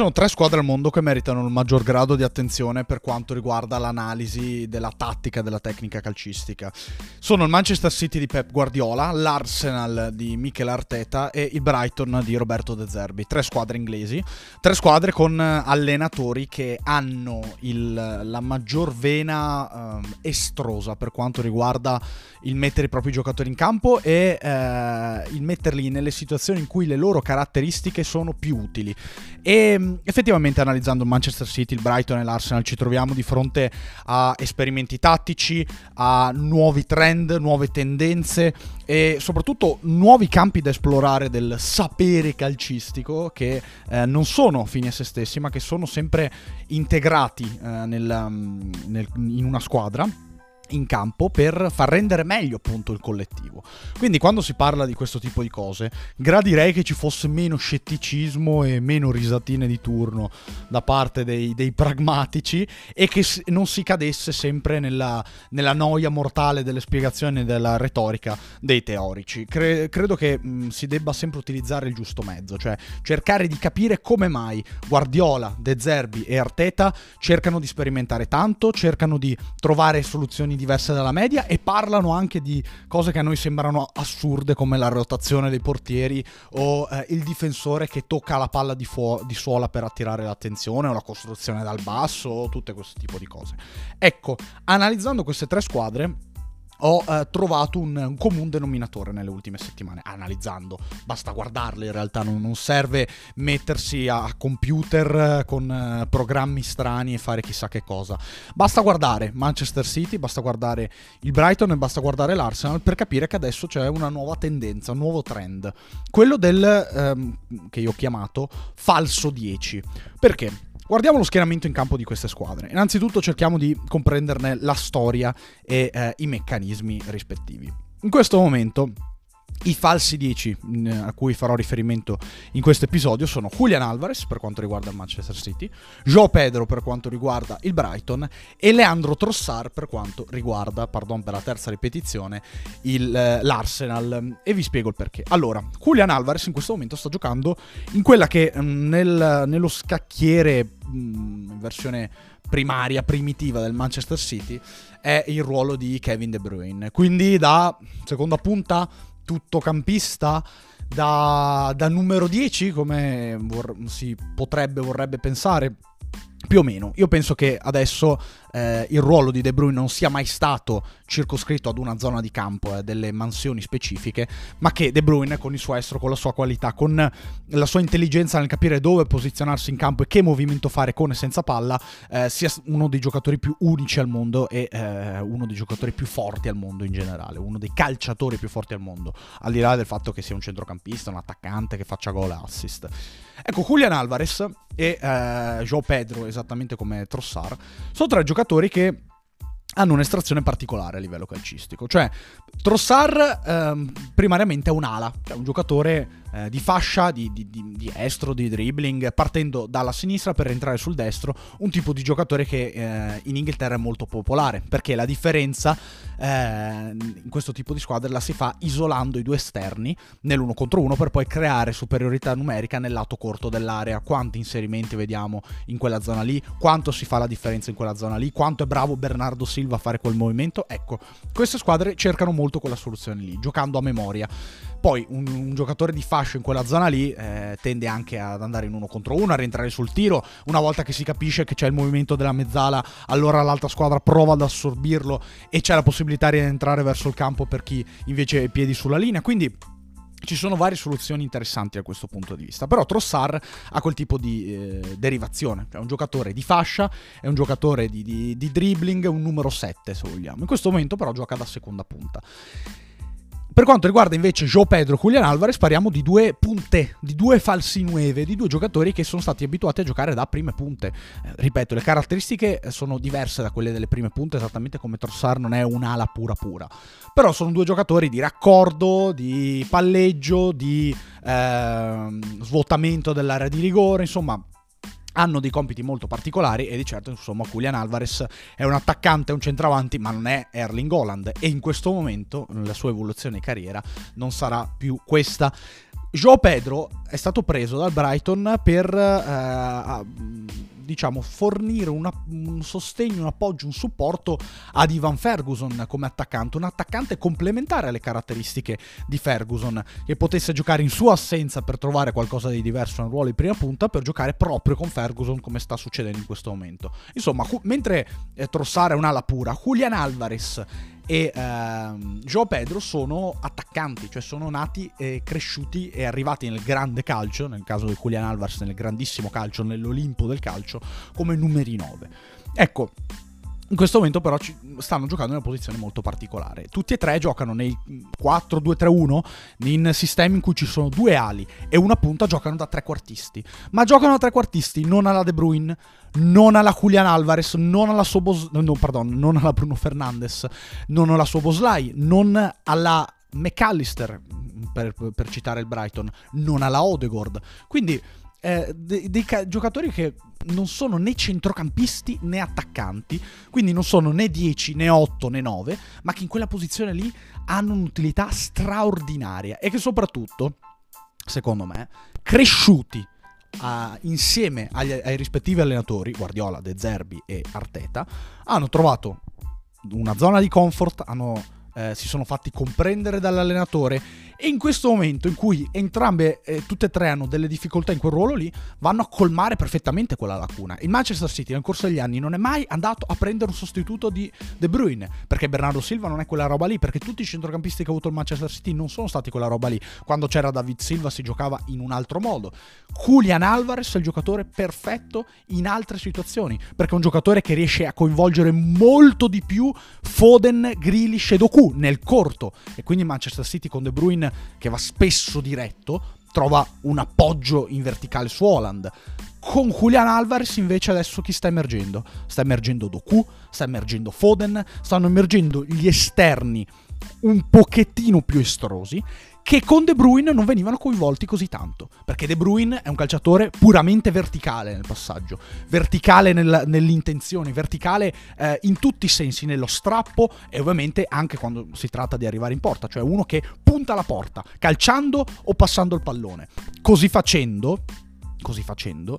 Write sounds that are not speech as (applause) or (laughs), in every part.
sono tre squadre al mondo che meritano il maggior grado di attenzione per quanto riguarda l'analisi della tattica e della tecnica calcistica. Sono il Manchester City di Pep Guardiola, l'Arsenal di Mikel Arteta e il Brighton di Roberto De Zerbi. Tre squadre inglesi, tre squadre con allenatori che hanno il, la maggior vena eh, estrosa per quanto riguarda il mettere i propri giocatori in campo e eh, il metterli nelle situazioni in cui le loro caratteristiche sono più utili. E effettivamente analizzando Manchester City, il Brighton e l'Arsenal ci troviamo di fronte a esperimenti tattici, a nuovi trend, nuove tendenze e soprattutto nuovi campi da esplorare del sapere calcistico che eh, non sono fini a se stessi ma che sono sempre integrati eh, nel, mm, nel, in una squadra in campo per far rendere meglio appunto il collettivo. Quindi quando si parla di questo tipo di cose, gradirei che ci fosse meno scetticismo e meno risatine di turno da parte dei, dei pragmatici e che non si cadesse sempre nella, nella, noia mortale delle spiegazioni e della retorica dei teorici. Cre- credo che mh, si debba sempre utilizzare il giusto mezzo, cioè cercare di capire come mai Guardiola, De Zerbi e Arteta cercano di sperimentare tanto, cercano di trovare soluzioni diverse dalla media e parlano anche di cose che a noi sembrano assurde come la rotazione dei portieri o eh, il difensore che tocca la palla di, fu- di suola per attirare l'attenzione o la costruzione dal basso o tutte questo tipo di cose. Ecco, analizzando queste tre squadre ho eh, trovato un, un comune denominatore nelle ultime settimane, analizzando, basta guardarle in realtà, non, non serve mettersi a, computer eh, con eh, programmi strani e fare chissà che cosa, basta guardare Manchester City, basta guardare il Brighton e basta guardare l'Arsenal per capire che adesso c'è una nuova tendenza, un nuovo trend, quello del, ehm, che io ho chiamato falso 10, perché? Guardiamo lo schieramento in campo di queste squadre. Innanzitutto cerchiamo di comprenderne la storia e eh, i meccanismi rispettivi. In questo momento i falsi 10 mm, a cui farò riferimento in questo episodio sono Julian Alvarez per quanto riguarda il Manchester City, Joe Pedro per quanto riguarda il Brighton e Leandro Trossard per quanto riguarda, pardon per la terza ripetizione, il, eh, l'Arsenal. E vi spiego il perché. Allora, Julian Alvarez in questo momento sta giocando in quella che mm, nel, nello scacchiere mm, in versione primaria, primitiva del Manchester City è il ruolo di Kevin De Bruyne. Quindi da seconda punta tuttocampista da, da numero 10, come vor- si potrebbe, vorrebbe pensare. Più o meno, io penso che adesso eh, il ruolo di De Bruyne non sia mai stato circoscritto ad una zona di campo, eh, delle mansioni specifiche, ma che De Bruyne con il suo estro, con la sua qualità, con la sua intelligenza nel capire dove posizionarsi in campo e che movimento fare con e senza palla, eh, sia uno dei giocatori più unici al mondo e eh, uno dei giocatori più forti al mondo in generale, uno dei calciatori più forti al mondo, al di là del fatto che sia un centrocampista, un attaccante che faccia gol e assist. Ecco, Julian Alvarez e eh, João Pedro, esattamente come Trossard, sono tre giocatori che hanno un'estrazione particolare a livello calcistico. Cioè, Trossard ehm, primariamente è un'ala, cioè un giocatore eh, di fascia, di, di, di, di, estro, di dribbling, partendo dalla sinistra per entrare sul destro, un tipo di giocatore che eh, in Inghilterra è molto popolare, perché la differenza eh, in questo tipo di squadre la si fa isolando i due esterni nell'uno contro uno per poi creare superiorità numerica nel lato corto dell'area. Quanti inserimenti vediamo in quella zona lì, quanto si fa la differenza in quella zona lì, quanto è bravo Bernardo Silva a fare quel movimento. Ecco, queste squadre cercano molto quella soluzione lì, giocando a memoria. Poi un, un giocatore di fascia in quella zona lì eh, tende anche ad andare in uno contro uno, a rientrare sul tiro. Una volta che si capisce che c'è il movimento della mezzala, allora l'altra squadra prova ad assorbirlo e c'è la possibilità di entrare verso il campo per chi invece ha i piedi sulla linea. Quindi ci sono varie soluzioni interessanti da questo punto di vista, però Trossard ha quel tipo di eh, derivazione, è un giocatore di fascia, è un giocatore di, di, di dribbling, un numero 7 se vogliamo. In questo momento però gioca da seconda punta. Per quanto riguarda invece Joe Pedro e Julian Alvarez, parliamo di due punte, di due falsi nueve, di due giocatori che sono stati abituati a giocare da prime punte. Eh, ripeto, le caratteristiche sono diverse da quelle delle prime punte, esattamente come Trossard non è un'ala pura pura. Però sono due giocatori di raccordo, di palleggio, di eh, svuotamento dell'area di rigore, insomma hanno dei compiti molto particolari e di certo insomma Julian Alvarez è un attaccante, un centravanti ma non è Erling Holland e in questo momento la sua evoluzione di carriera non sarà più questa. Joe Pedro è stato preso dal Brighton per eh, diciamo, fornire una, un sostegno, un appoggio, un supporto ad Ivan Ferguson come attaccante, un attaccante complementare alle caratteristiche di Ferguson, che potesse giocare in sua assenza per trovare qualcosa di diverso nel ruolo di prima punta, per giocare proprio con Ferguson come sta succedendo in questo momento. Insomma, mentre eh, Trossara è un'ala pura, Julian Alvarez e ehm, Joao Pedro sono attaccanti, cioè sono nati e cresciuti e arrivati nel grande calcio, nel caso di Julian Alvarez nel grandissimo calcio, nell'Olimpo del calcio, come numeri 9. Ecco, in questo momento però stanno giocando in una posizione molto particolare. Tutti e tre giocano nei 4-2-3-1 in sistemi in cui ci sono due ali e una punta giocano da trequartisti. Ma giocano da trequartisti non alla De Bruyne, non alla Julian Alvarez, non alla Sobos... no, pardon, non alla Bruno Fernandes, non alla Soboslai, non alla McAllister, per, per citare il Brighton, non alla Odegord. Quindi eh, dei, dei ca- giocatori che non sono né centrocampisti né attaccanti, quindi non sono né 10 né 8 né 9, ma che in quella posizione lì hanno un'utilità straordinaria e che soprattutto, secondo me, cresciuti Uh, insieme agli, ai rispettivi allenatori, Guardiola, De Zerbi e Arteta, hanno trovato una zona di comfort, hanno eh, si sono fatti comprendere dall'allenatore e in questo momento in cui entrambe, eh, tutte e tre hanno delle difficoltà in quel ruolo lì, vanno a colmare perfettamente quella lacuna. Il Manchester City nel corso degli anni non è mai andato a prendere un sostituto di De Bruyne, perché Bernardo Silva non è quella roba lì, perché tutti i centrocampisti che ha avuto il Manchester City non sono stati quella roba lì. Quando c'era David Silva si giocava in un altro modo. Julian Alvarez è il giocatore perfetto in altre situazioni, perché è un giocatore che riesce a coinvolgere molto di più Foden, Grealish e Doku nel corto, e quindi Manchester City con De Bruyne che va spesso diretto, trova un appoggio in verticale su Holland. Con Julian Alvarez invece adesso chi sta emergendo? Sta emergendo Doku, sta emergendo Foden, stanno emergendo gli esterni un pochettino più estrosi che con De Bruyne non venivano coinvolti così tanto, perché De Bruyne è un calciatore puramente verticale nel passaggio, verticale nel, nell'intenzione, verticale eh, in tutti i sensi, nello strappo e ovviamente anche quando si tratta di arrivare in porta, cioè uno che punta la porta, calciando o passando il pallone. Così facendo, così facendo,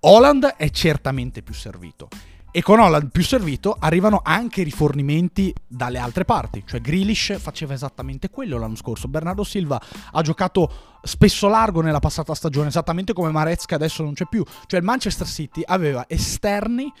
Holland è certamente più servito e con Holland più servito arrivano anche rifornimenti dalle altre parti. Cioè Grealish faceva esattamente quello l'anno scorso. Bernardo Silva ha giocato spesso largo nella passata stagione, esattamente come Marez che adesso non c'è più. Cioè il Manchester City aveva esterni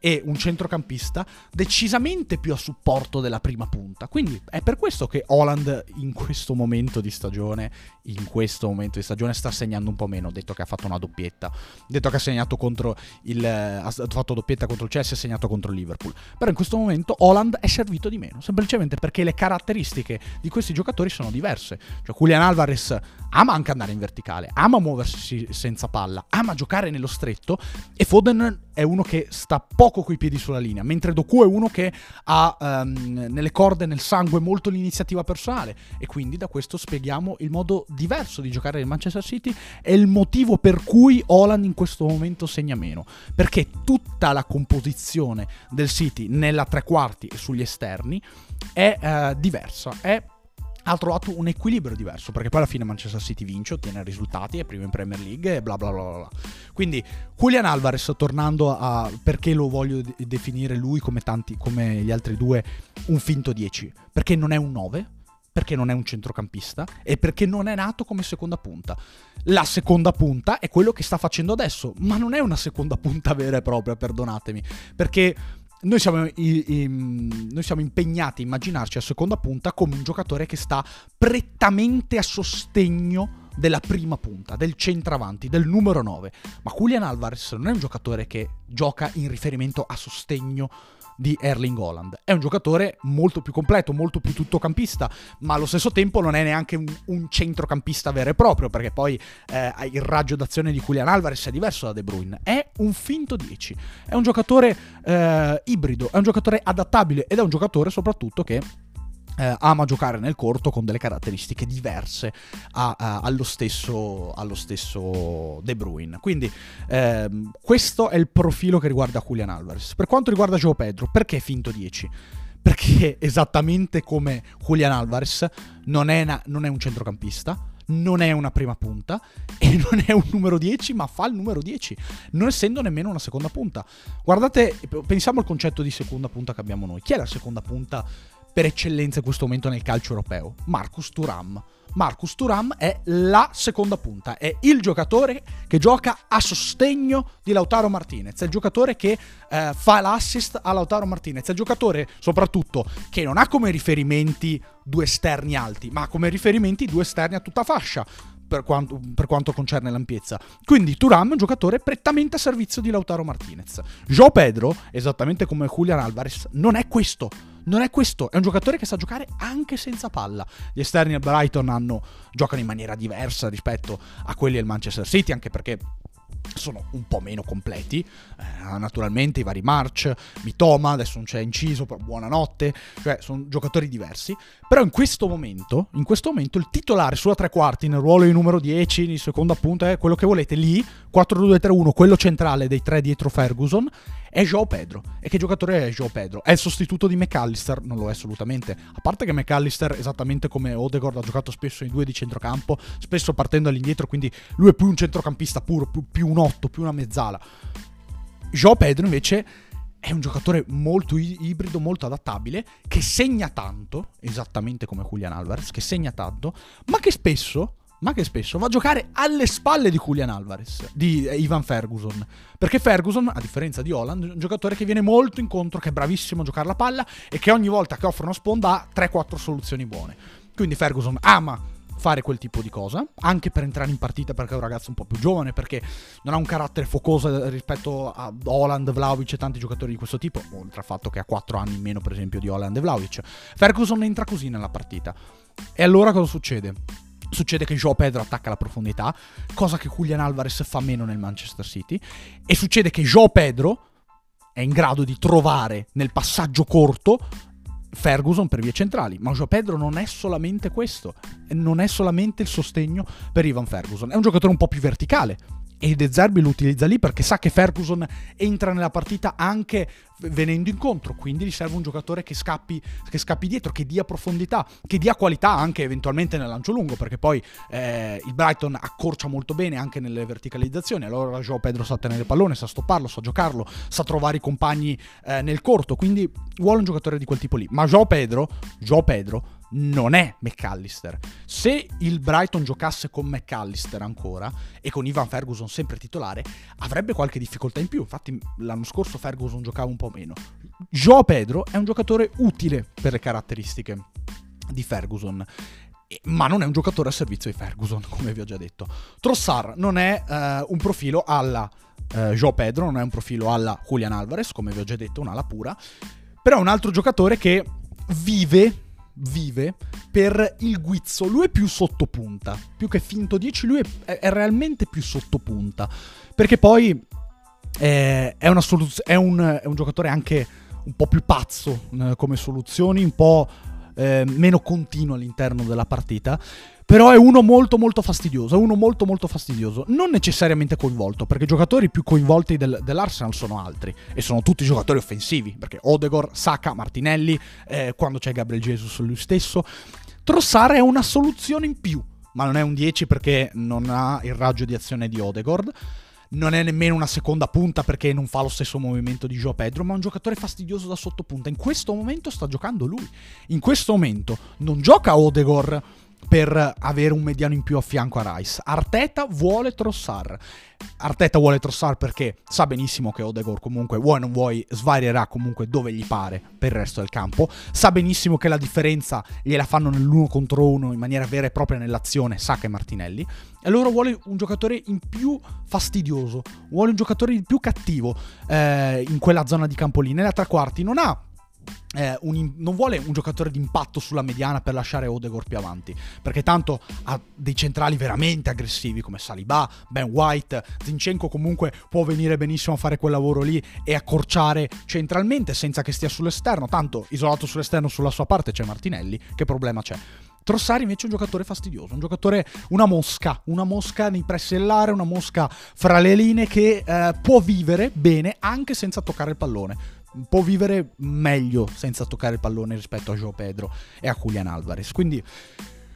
e un centrocampista decisamente più a supporto della prima punta. Quindi è per questo che Holland in questo momento di stagione, in questo momento di stagione sta segnando un po' meno, detto che ha fatto una doppietta, detto che ha segnato contro il ha fatto doppietta contro il Chelsea e ha segnato contro il Liverpool. Però in questo momento Holland è servito di meno, semplicemente perché le caratteristiche di questi giocatori sono diverse. Cioè Julian Alvarez ama anche andare in verticale, ama muoversi senza palla, ama giocare nello stretto e Foden è uno che sta poco coi piedi sulla linea, mentre Doku è uno che ha um, nelle corde, nel sangue molto l'iniziativa personale. E quindi da questo spieghiamo il modo diverso di giocare nel Manchester City e il motivo per cui Holland in questo momento segna meno, perché tutta la composizione del City nella tre quarti e sugli esterni è uh, diversa, è ha trovato un equilibrio diverso perché poi alla fine Manchester City vince, ottiene risultati, è primo in Premier League e bla bla bla bla. Quindi Julian Alvarez, tornando a perché lo voglio de- definire lui come, tanti, come gli altri due un finto 10, perché non è un 9, perché non è un centrocampista e perché non è nato come seconda punta. La seconda punta è quello che sta facendo adesso, ma non è una seconda punta vera e propria, perdonatemi, perché noi siamo, i, i, noi siamo, impegnati a immaginarci a seconda punta come un giocatore che sta prettamente a sostegno della prima punta, del centravanti, del numero 9. Ma Julian Alvarez non è un giocatore che gioca in riferimento a sostegno di Erling Holland. È un giocatore molto più completo, molto più tuttocampista, ma allo stesso tempo non è neanche un, un centrocampista vero e proprio, perché poi eh, il raggio d'azione di Julian Alvarez è diverso da De Bruyne. È un finto 10, è un giocatore eh, ibrido, è un giocatore adattabile ed è un giocatore soprattutto che eh, ama giocare nel corto con delle caratteristiche diverse a, a, allo, stesso, allo, stesso, De Bruyne. Quindi ehm, questo è il profilo che riguarda Julian Alvarez. Per quanto riguarda Joe Pedro, perché finto 10? Perché (laughs) esattamente come Julian Alvarez non è, una, non è un centrocampista, non è una prima punta (laughs) e non è un numero 10, ma fa il numero 10, non essendo nemmeno una seconda punta. Guardate, pensiamo al concetto di seconda punta che abbiamo noi. Chi è la seconda punta per eccellenza in questo momento nel calcio europeo? Marcus Turam. Marcus Turam è la seconda punta, è il giocatore che gioca a sostegno di Lautaro Martinez, è il giocatore che eh, fa l'assist a Lautaro Martinez, è il giocatore soprattutto che non ha come riferimenti due esterni alti, ma come riferimenti due esterni a tutta fascia. Per quanto, per quanto, concerne l'ampiezza. Quindi Turam è un giocatore prettamente a servizio di Lautaro Martinez. Joe Pedro, esattamente come Julian Alvarez, non è questo. Non è questo, è un giocatore che sa giocare anche senza palla. Gli esterni al Brighton hanno, giocano in maniera diversa rispetto a quelli del Manchester City, anche perché sono un po' meno completi. Eh, naturalmente i vari March, Mitoma, adesso non c'è inciso, però buonanotte, cioè sono giocatori diversi. Però in questo momento, in questo momento il titolare sulla tre quarti, nel ruolo di numero 10, di seconda punta, è quello che volete lì, 4-2-3-1, quello centrale dei tre dietro Ferguson, è Joe Pedro. E che giocatore è Joe Pedro? È il sostituto di McAllister? Non lo è assolutamente. A parte che McAllister, esattamente come Odegaard, ha giocato spesso in due di centrocampo, spesso partendo all'indietro, quindi lui è più un centrocampista puro, più, più un 8, più una mezzala. Joe Pedro invece è un giocatore molto ibrido, molto adattabile, che segna tanto, esattamente come Julian Alvarez, che segna tanto, ma che spesso ma che spesso va a giocare alle spalle di Julian Alvarez, di Ivan Ferguson. Perché Ferguson, a differenza di Holland, è un giocatore che viene molto incontro, che è bravissimo a giocare la palla e che ogni volta che offre una sponda ha 3-4 soluzioni buone. Quindi Ferguson ama fare quel tipo di cosa, anche per entrare in partita perché è un ragazzo un po' più giovane, perché non ha un carattere focoso rispetto a Holland, Vlaovic e tanti giocatori di questo tipo, oltre al fatto che ha 4 anni in meno per esempio di Holland e Vlaovic. Ferguson entra così nella partita. E allora cosa succede? Succede che Joao Pedro attacca la profondità, cosa che Julian Alvarez fa meno nel Manchester City. E succede che Joao Pedro è in grado di trovare nel passaggio corto Ferguson per vie centrali. Ma Joao Pedro non è solamente questo, non è solamente il sostegno per Ivan Ferguson, è un giocatore un po' più verticale e De Zerbi lo utilizza lì perché sa che Ferguson entra nella partita anche venendo incontro, quindi gli serve un giocatore che scappi, che scappi dietro, che dia profondità, che dia qualità anche eventualmente nel lancio lungo, perché poi eh, il Brighton accorcia molto bene anche nelle verticalizzazioni, allora Joao Pedro sa tenere il pallone, sa stopparlo, sa giocarlo, sa trovare i compagni eh, nel corto, quindi vuole un giocatore di quel tipo lì. Ma Joao Pedro, Joao Pedro non è McAllister. Se il Brighton giocasse con McAllister ancora e con Ivan Ferguson sempre titolare, avrebbe qualche difficoltà in più. Infatti, l'anno scorso Ferguson giocava un po' meno. Joao Pedro è un giocatore utile per le caratteristiche di Ferguson. Ma non è un giocatore a servizio di Ferguson, (laughs) come vi ho già detto. Trossard non è uh, un profilo alla uh, Joao Pedro, non è un profilo alla Julian Alvarez, come vi ho già detto, un'ala pura. Però è un altro giocatore che vive vive per il guizzo. Lui è più sottopunta. Più che finto 10, lui è, è realmente più sottopunta. Perché poi è, è, soluz- è, un, è un giocatore anche un po' più pazzo eh, come soluzioni, un po' eh, meno continuo all'interno della partita. Però è uno molto molto fastidioso, è uno molto molto fastidioso, non necessariamente coinvolto, perché i giocatori più coinvolti del, dell'Arsenal sono altri, e sono tutti giocatori offensivi, perché Odegor, Saka, Martinelli, eh, quando c'è Gabriel Jesus lui stesso. Trossard è una soluzione in più, ma non è un 10 perché non ha il raggio di azione di Odegaard non è nemmeno una seconda punta perché non fa lo stesso movimento di Joe Pedro, ma è un giocatore fastidioso da sottopunta. In questo momento sta giocando lui. In questo momento non gioca Odegor per avere un mediano in più a fianco a Rice. Arteta vuole Trossard. Arteta vuole Trossard perché sa benissimo che Odegaard comunque vuoi non vuoi svarierà comunque dove gli pare per il resto del campo. Sa benissimo che la differenza gliela fanno nell'uno contro uno in maniera vera e propria nell'azione Saka e Martinelli. E allora vuole un giocatore in più fastidioso, vuole un giocatore in più cattivo eh, in quella zona di campo lì. Nella tre quarti non ha eh, un, non vuole un giocatore d'impatto sulla mediana per lasciare Odegaard più avanti, perché tanto ha dei centrali veramente aggressivi come Saliba, Ben White, Zinchenko comunque può venire benissimo a fare quel lavoro lì e accorciare centralmente senza che stia sull'esterno, tanto isolato sull'esterno sulla sua parte c'è Martinelli, che problema c'è? Trossari invece è un giocatore fastidioso, un giocatore, una mosca, una mosca nei pressi dell'area, una mosca fra le linee che eh, può vivere bene anche senza toccare il pallone può vivere meglio senza toccare il pallone rispetto a Joe Pedro e a Julian Alvarez. Quindi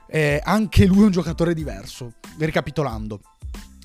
eh, anche lui è un giocatore diverso. Ricapitolando.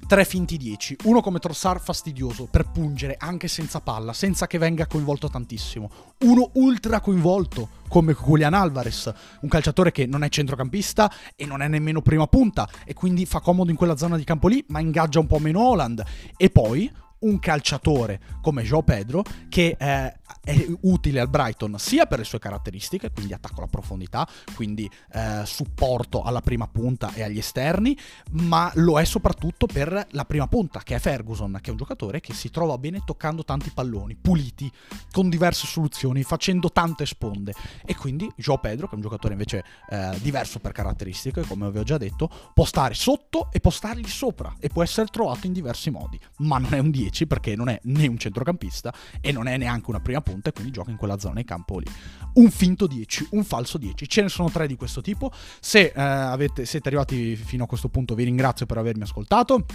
Tre finti 10, uno come Trossard fastidioso per pungere anche senza palla, senza che venga coinvolto tantissimo. Uno ultra coinvolto come Julian Alvarez, un calciatore che non è centrocampista e non è nemmeno prima punta e quindi fa comodo in quella zona di campo lì, ma ingaggia un po' meno Holland. E poi un calciatore come Joe Pedro che eh, è utile al Brighton sia per le sue caratteristiche, quindi attacco alla profondità, quindi eh, supporto alla prima punta e agli esterni, ma lo è soprattutto per la prima punta, che è Ferguson, che è un giocatore che si trova bene toccando tanti palloni, puliti, con diverse soluzioni, facendo tante sponde. E quindi Joe Pedro, che è un giocatore invece eh, diverso per caratteristiche, come vi ho già detto, può stare sotto e può stargli sopra e può essere trovato in diversi modi, ma non è un 10 perché non è né un centrocampista e non è neanche una prima punta e quindi gioca in quella zona di campo lì. Un finto 10, un falso 10. Ce ne sono tre di questo tipo. Se eh, avete, siete arrivati fino a questo punto vi ringrazio per avermi ascoltato.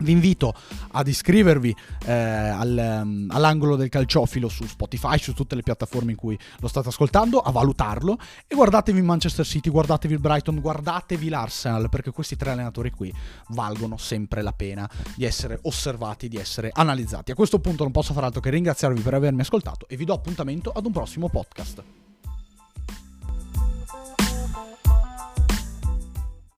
Vi invito ad iscrivervi eh, al, um, all'angolo del calciofilo su Spotify, su tutte le piattaforme in cui lo state ascoltando, a valutarlo e guardatevi Manchester City, guardatevi il Brighton, guardatevi l'Arsenal perché questi tre allenatori qui valgono sempre la pena di essere osservati, di essere analizzati. A questo punto non posso fare altro che ringraziarvi per avermi ascoltato e vi do appuntamento ad un prossimo podcast.